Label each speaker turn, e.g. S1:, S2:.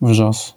S1: wrzos